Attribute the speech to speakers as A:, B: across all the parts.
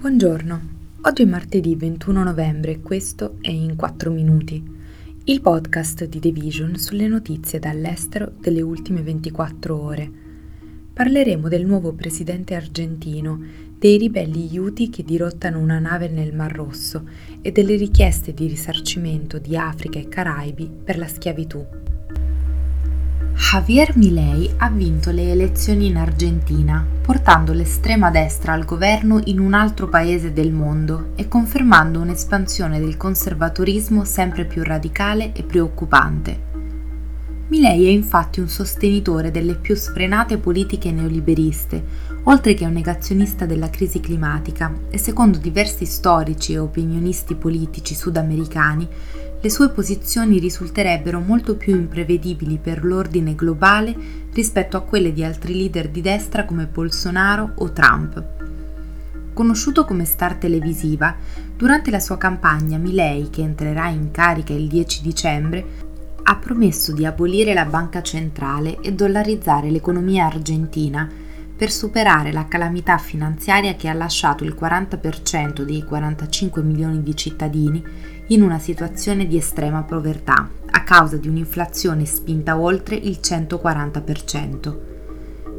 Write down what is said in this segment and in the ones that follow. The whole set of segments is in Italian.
A: Buongiorno, oggi è martedì 21 novembre e questo è In 4 Minuti, il podcast di The Vision sulle notizie dall'estero delle ultime 24 ore. Parleremo del nuovo presidente argentino, dei ribelli Houthi che dirottano una nave nel Mar Rosso e delle richieste di risarcimento di Africa e Caraibi per la schiavitù. Javier Milei ha vinto le elezioni in Argentina, portando l'estrema destra al governo in un altro paese del mondo e confermando un'espansione del conservatorismo sempre più radicale e preoccupante. Milei è infatti un sostenitore delle più sfrenate politiche neoliberiste, oltre che un negazionista della crisi climatica e secondo diversi storici e opinionisti politici sudamericani le sue posizioni risulterebbero molto più imprevedibili per l'ordine globale rispetto a quelle di altri leader di destra come Bolsonaro o Trump. Conosciuto come star televisiva, durante la sua campagna Milei, che entrerà in carica il 10 dicembre, ha promesso di abolire la banca centrale e dollarizzare l'economia argentina per superare la calamità finanziaria che ha lasciato il 40% dei 45 milioni di cittadini in una situazione di estrema povertà a causa di un'inflazione spinta oltre il 140%.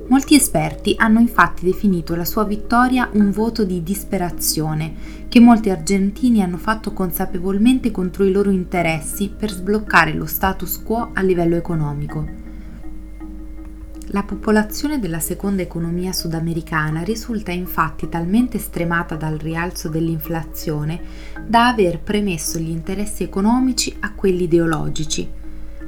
A: Molti esperti hanno infatti definito la sua vittoria un voto di disperazione che molti argentini hanno fatto consapevolmente contro i loro interessi per sbloccare lo status quo a livello economico. La popolazione della seconda economia sudamericana risulta infatti talmente stremata dal rialzo dell'inflazione da aver premesso gli interessi economici a quelli ideologici.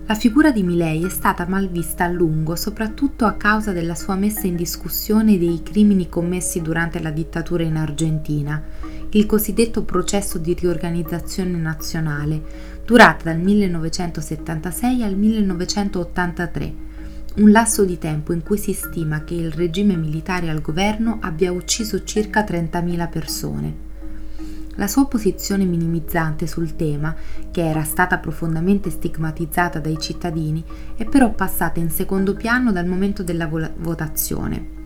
A: La figura di Milei è stata mal vista a lungo, soprattutto a causa della sua messa in discussione dei crimini commessi durante la dittatura in Argentina, il cosiddetto processo di riorganizzazione nazionale, durata dal 1976 al 1983 un lasso di tempo in cui si stima che il regime militare al governo abbia ucciso circa 30.000 persone. La sua posizione minimizzante sul tema, che era stata profondamente stigmatizzata dai cittadini, è però passata in secondo piano dal momento della vo- votazione.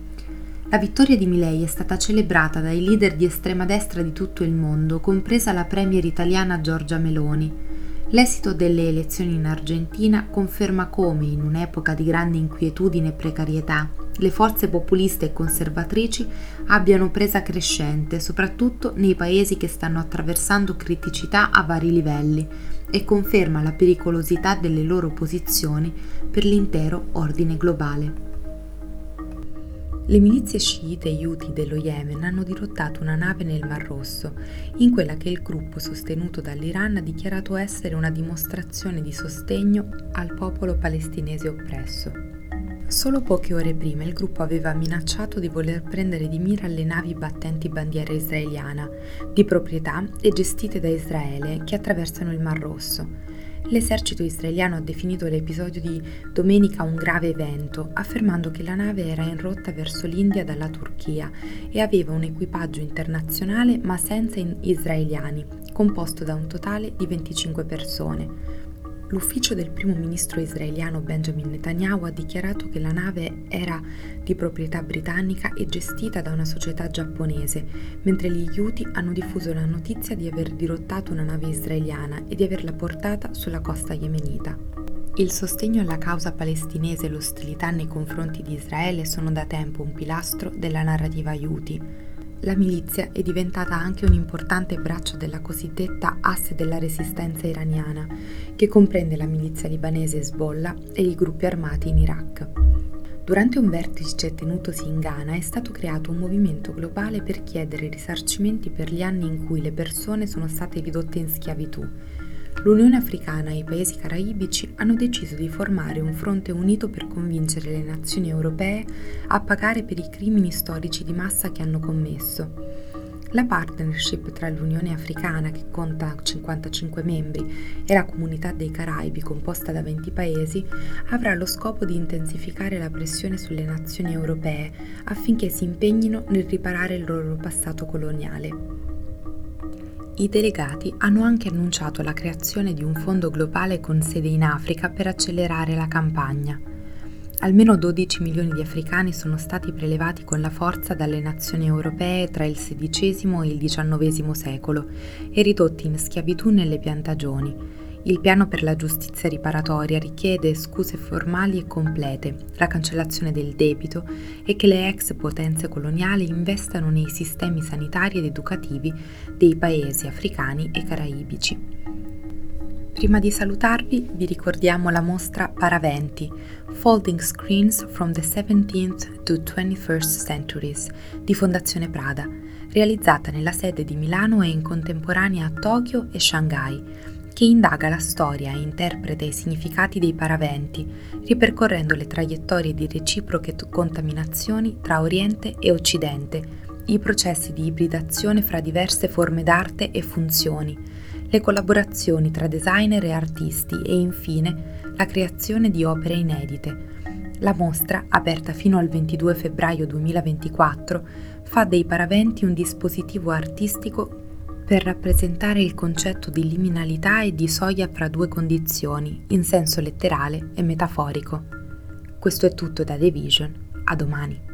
A: La vittoria di Milei è stata celebrata dai leader di estrema destra di tutto il mondo, compresa la premier italiana Giorgia Meloni, L'esito delle elezioni in Argentina conferma come, in un'epoca di grande inquietudine e precarietà, le forze populiste e conservatrici abbiano presa crescente, soprattutto nei paesi che stanno attraversando criticità a vari livelli, e conferma la pericolosità delle loro posizioni per l'intero ordine globale. Le milizie sciite Houthi dello Yemen hanno dirottato una nave nel Mar Rosso, in quella che il gruppo sostenuto dall'Iran ha dichiarato essere una dimostrazione di sostegno al popolo palestinese oppresso. Solo poche ore prima il gruppo aveva minacciato di voler prendere di mira le navi battenti bandiera israeliana, di proprietà e gestite da Israele, che attraversano il Mar Rosso L'esercito israeliano ha definito l'episodio di domenica un grave evento, affermando che la nave era in rotta verso l'India dalla Turchia e aveva un equipaggio internazionale ma senza israeliani, composto da un totale di 25 persone. L'ufficio del primo ministro israeliano Benjamin Netanyahu ha dichiarato che la nave era di proprietà britannica e gestita da una società giapponese, mentre gli Houthi hanno diffuso la notizia di aver dirottato una nave israeliana e di averla portata sulla costa yemenita. Il sostegno alla causa palestinese e l'ostilità nei confronti di Israele sono da tempo un pilastro della narrativa Houthi la milizia è diventata anche un importante braccio della cosiddetta asse della resistenza iraniana, che comprende la milizia libanese Hezbollah e i gruppi armati in Iraq. Durante un vertice tenutosi in Ghana è stato creato un movimento globale per chiedere risarcimenti per gli anni in cui le persone sono state ridotte in schiavitù l'Unione Africana e i paesi caraibici hanno deciso di formare un fronte unito per convincere le nazioni europee a pagare per i crimini storici di massa che hanno commesso. La partnership tra l'Unione Africana, che conta 55 membri, e la Comunità dei Caraibi, composta da 20 paesi, avrà lo scopo di intensificare la pressione sulle nazioni europee affinché si impegnino nel riparare il loro passato coloniale. I delegati hanno anche annunciato la creazione di un fondo globale con sede in Africa per accelerare la campagna. Almeno 12 milioni di africani sono stati prelevati con la forza dalle nazioni europee tra il XVI e il XIX secolo e ridotti in schiavitù nelle piantagioni. Il piano per la giustizia riparatoria richiede scuse formali e complete, la cancellazione del debito e che le ex potenze coloniali investano nei sistemi sanitari ed educativi dei paesi africani e caraibici. Prima di salutarvi vi ricordiamo la mostra Paraventi, Folding Screens from the 17th to 21st Centuries di Fondazione Prada, realizzata nella sede di Milano e in contemporanea a Tokyo e Shanghai, che indaga la storia e interpreta i significati dei paraventi, ripercorrendo le traiettorie di reciproche contaminazioni tra Oriente e Occidente, i processi di ibridazione fra diverse forme d'arte e funzioni, le collaborazioni tra designer e artisti e infine la creazione di opere inedite. La mostra, aperta fino al 22 febbraio 2024, fa dei paraventi un dispositivo artistico per rappresentare il concetto di liminalità e di soglia fra due condizioni, in senso letterale e metaforico. Questo è tutto da The Vision, a domani.